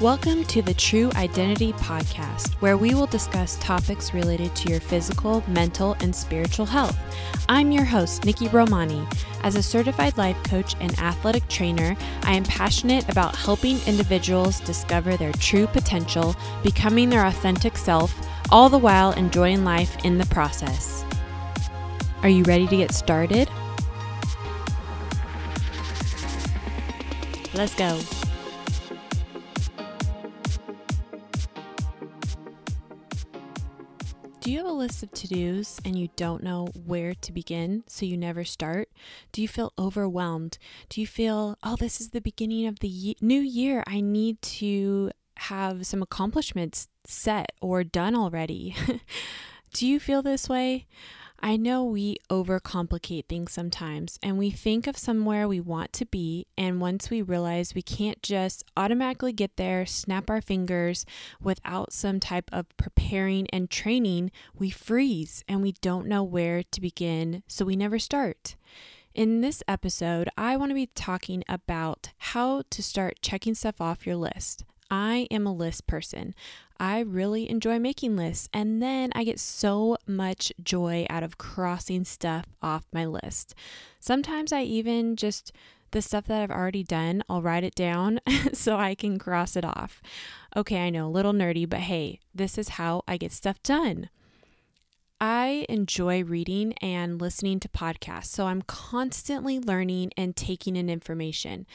Welcome to the True Identity Podcast, where we will discuss topics related to your physical, mental, and spiritual health. I'm your host, Nikki Romani. As a certified life coach and athletic trainer, I am passionate about helping individuals discover their true potential, becoming their authentic self, all the while enjoying life in the process. Are you ready to get started? Let's go. Do you have a list of to dos and you don't know where to begin, so you never start? Do you feel overwhelmed? Do you feel, oh, this is the beginning of the ye- new year? I need to have some accomplishments set or done already. Do you feel this way? I know we overcomplicate things sometimes and we think of somewhere we want to be. And once we realize we can't just automatically get there, snap our fingers without some type of preparing and training, we freeze and we don't know where to begin. So we never start. In this episode, I want to be talking about how to start checking stuff off your list. I am a list person. I really enjoy making lists, and then I get so much joy out of crossing stuff off my list. Sometimes I even just the stuff that I've already done, I'll write it down so I can cross it off. Okay, I know, a little nerdy, but hey, this is how I get stuff done. I enjoy reading and listening to podcasts, so I'm constantly learning and taking in information.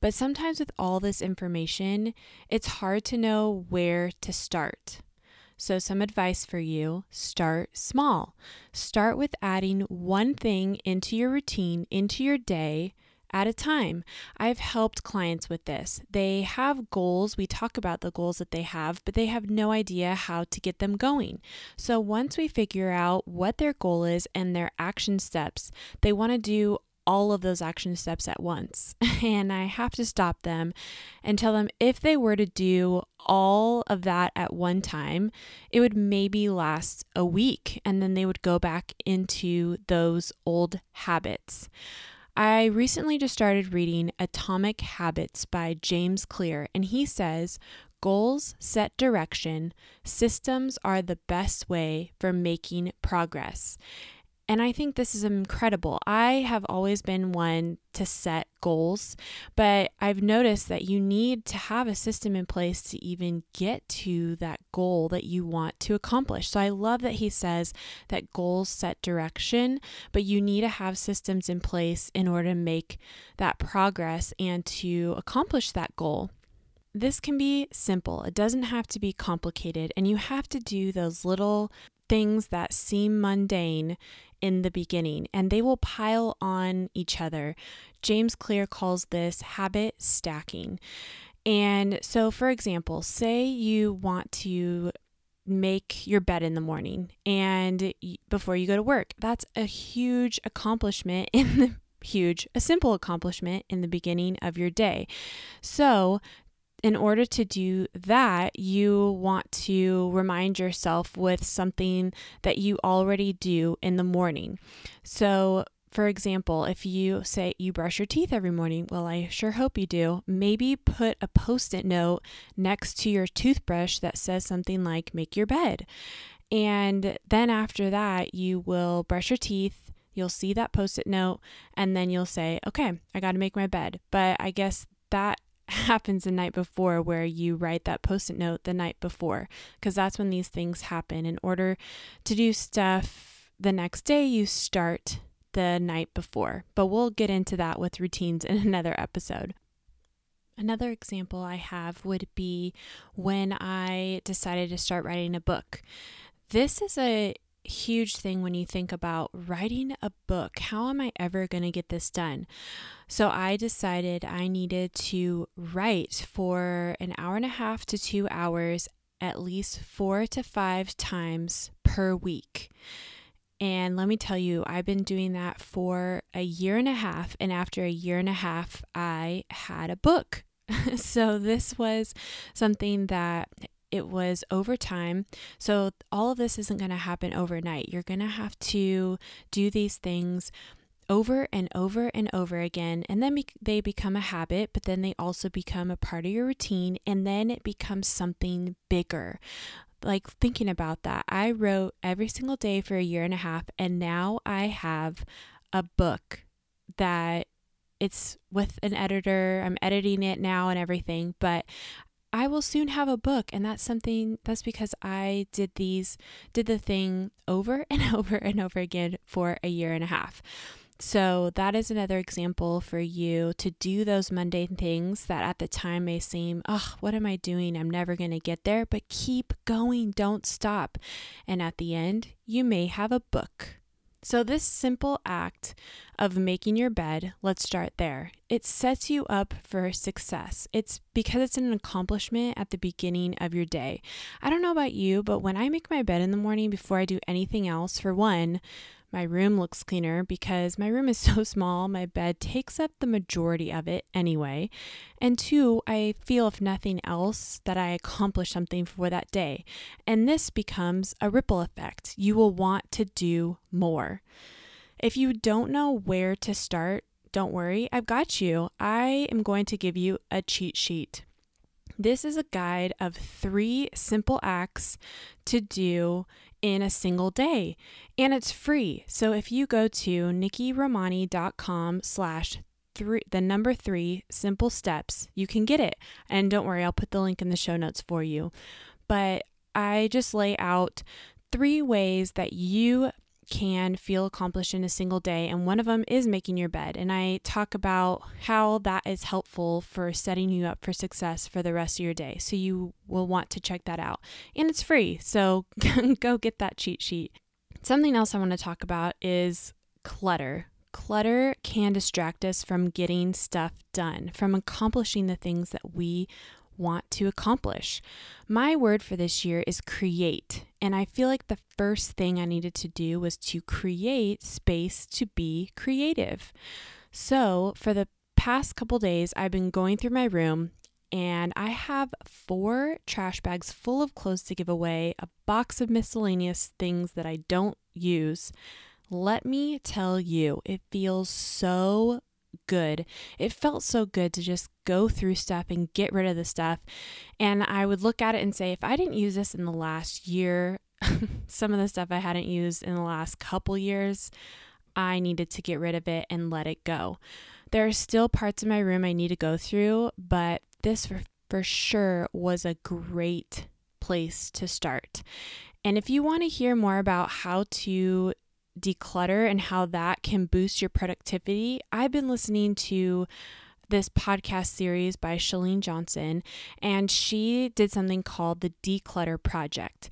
But sometimes, with all this information, it's hard to know where to start. So, some advice for you start small. Start with adding one thing into your routine, into your day at a time. I've helped clients with this. They have goals. We talk about the goals that they have, but they have no idea how to get them going. So once we figure out what their goal is and their action steps, they want to do all of those action steps at once. And I have to stop them and tell them if they were to do all of that at one time, it would maybe last a week and then they would go back into those old habits. I recently just started reading Atomic Habits by James Clear, and he says, Goals set direction, systems are the best way for making progress. And I think this is incredible. I have always been one to set goals, but I've noticed that you need to have a system in place to even get to that goal that you want to accomplish. So I love that he says that goals set direction, but you need to have systems in place in order to make that progress and to accomplish that goal. This can be simple. It doesn't have to be complicated, and you have to do those little things that seem mundane in the beginning and they will pile on each other. James Clear calls this habit stacking. And so, for example, say you want to make your bed in the morning and before you go to work. That's a huge accomplishment in the huge, a simple accomplishment in the beginning of your day. So, in order to do that, you want to remind yourself with something that you already do in the morning. So, for example, if you say you brush your teeth every morning, well, I sure hope you do, maybe put a post it note next to your toothbrush that says something like, make your bed. And then after that, you will brush your teeth, you'll see that post it note, and then you'll say, okay, I got to make my bed. But I guess that happens the night before where you write that post it note the night before because that's when these things happen. In order to do stuff the next day, you start the night before. But we'll get into that with routines in another episode. Another example I have would be when I decided to start writing a book. This is a huge thing when you think about writing a book. How am I ever going to get this done? So I decided I needed to write for an hour and a half to two hours, at least four to five times per week. And let me tell you, I've been doing that for a year and a half. And after a year and a half, I had a book. so this was something that it was over time. So, all of this isn't going to happen overnight. You're going to have to do these things over and over and over again. And then be- they become a habit, but then they also become a part of your routine. And then it becomes something bigger. Like thinking about that, I wrote every single day for a year and a half, and now I have a book that it's with an editor. I'm editing it now and everything, but I will soon have a book and that's something that's because I did these did the thing over and over and over again for a year and a half. So that is another example for you to do those mundane things that at the time may seem, oh, what am I doing? I'm never going to get there, but keep going, don't stop. And at the end, you may have a book so, this simple act of making your bed, let's start there. It sets you up for success. It's because it's an accomplishment at the beginning of your day. I don't know about you, but when I make my bed in the morning before I do anything else, for one, my room looks cleaner because my room is so small, my bed takes up the majority of it anyway. And two, I feel, if nothing else, that I accomplished something for that day. And this becomes a ripple effect. You will want to do more. If you don't know where to start, don't worry, I've got you. I am going to give you a cheat sheet. This is a guide of three simple acts to do in a single day and it's free. So if you go to nikkiromani.com slash three the number three simple steps, you can get it. And don't worry, I'll put the link in the show notes for you. But I just lay out three ways that you can feel accomplished in a single day, and one of them is making your bed. And I talk about how that is helpful for setting you up for success for the rest of your day. So you will want to check that out. And it's free, so go get that cheat sheet. Something else I want to talk about is clutter. Clutter can distract us from getting stuff done, from accomplishing the things that we want to accomplish. My word for this year is create. And I feel like the first thing I needed to do was to create space to be creative. So, for the past couple days, I've been going through my room and I have four trash bags full of clothes to give away, a box of miscellaneous things that I don't use. Let me tell you, it feels so good. It felt so good to just go through stuff and get rid of the stuff. And I would look at it and say, if I didn't use this in the last year, some of the stuff I hadn't used in the last couple years, I needed to get rid of it and let it go. There are still parts of my room I need to go through, but this for, for sure was a great place to start. And if you want to hear more about how to declutter and how that can boost your productivity, I've been listening to this podcast series by Chalene Johnson, and she did something called the Declutter Project.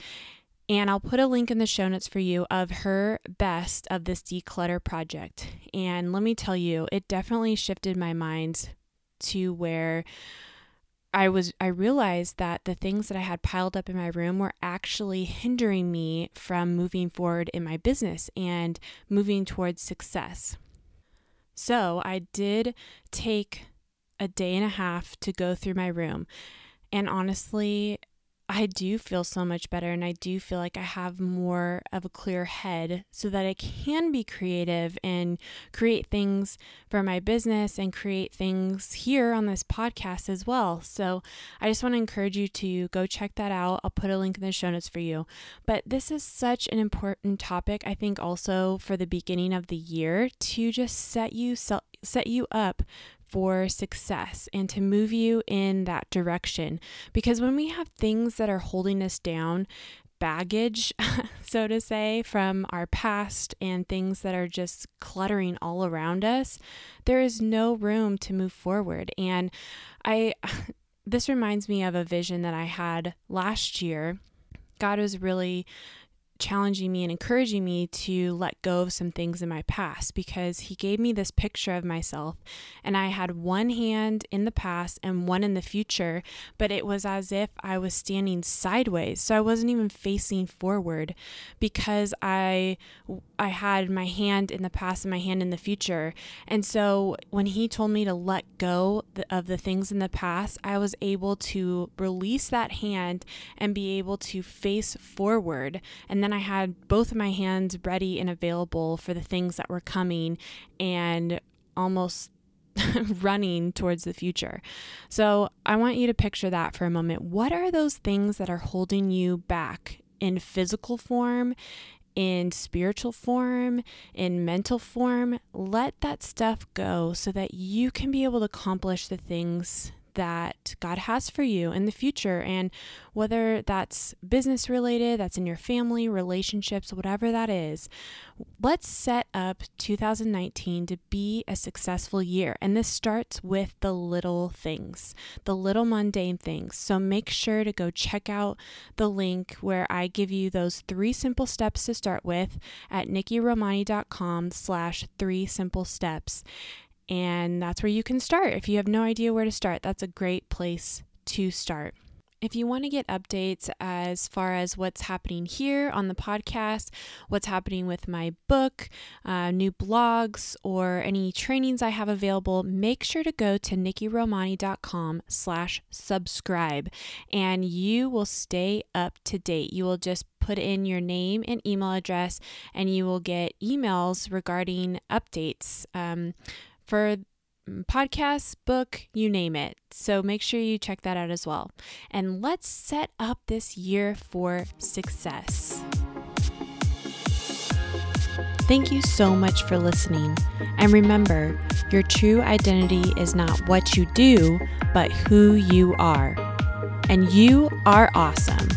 And I'll put a link in the show notes for you of her best of this declutter project. And let me tell you, it definitely shifted my mind to where I was I realized that the things that I had piled up in my room were actually hindering me from moving forward in my business and moving towards success. So, I did take a day and a half to go through my room. And honestly, I do feel so much better and I do feel like I have more of a clear head so that I can be creative and create things for my business and create things here on this podcast as well. So I just want to encourage you to go check that out. I'll put a link in the show notes for you. But this is such an important topic, I think, also for the beginning of the year to just set you set you up for success and to move you in that direction. Because when we have things that are holding us down, baggage, so to say, from our past and things that are just cluttering all around us, there is no room to move forward. And I, this reminds me of a vision that I had last year. God was really challenging me and encouraging me to let go of some things in my past because he gave me this picture of myself and I had one hand in the past and one in the future, but it was as if I was standing sideways. So I wasn't even facing forward because I I had my hand in the past and my hand in the future. And so when he told me to let go of the things in the past, I was able to release that hand and be able to face forward. And then I had both of my hands ready and available for the things that were coming and almost running towards the future. So I want you to picture that for a moment. What are those things that are holding you back in physical form, in spiritual form, in mental form? Let that stuff go so that you can be able to accomplish the things that God has for you in the future. And whether that's business related, that's in your family, relationships, whatever that is, let's set up 2019 to be a successful year. And this starts with the little things, the little mundane things. So make sure to go check out the link where I give you those three simple steps to start with at nikkiromani.com slash three simple steps. And that's where you can start. If you have no idea where to start, that's a great place to start. If you want to get updates as far as what's happening here on the podcast, what's happening with my book, uh, new blogs, or any trainings I have available, make sure to go to nikkiromani.com slash subscribe and you will stay up to date. You will just put in your name and email address and you will get emails regarding updates. Um, for mm, podcasts, book, you name it. So make sure you check that out as well. And let's set up this year for success. Thank you so much for listening. And remember, your true identity is not what you do, but who you are. And you are awesome.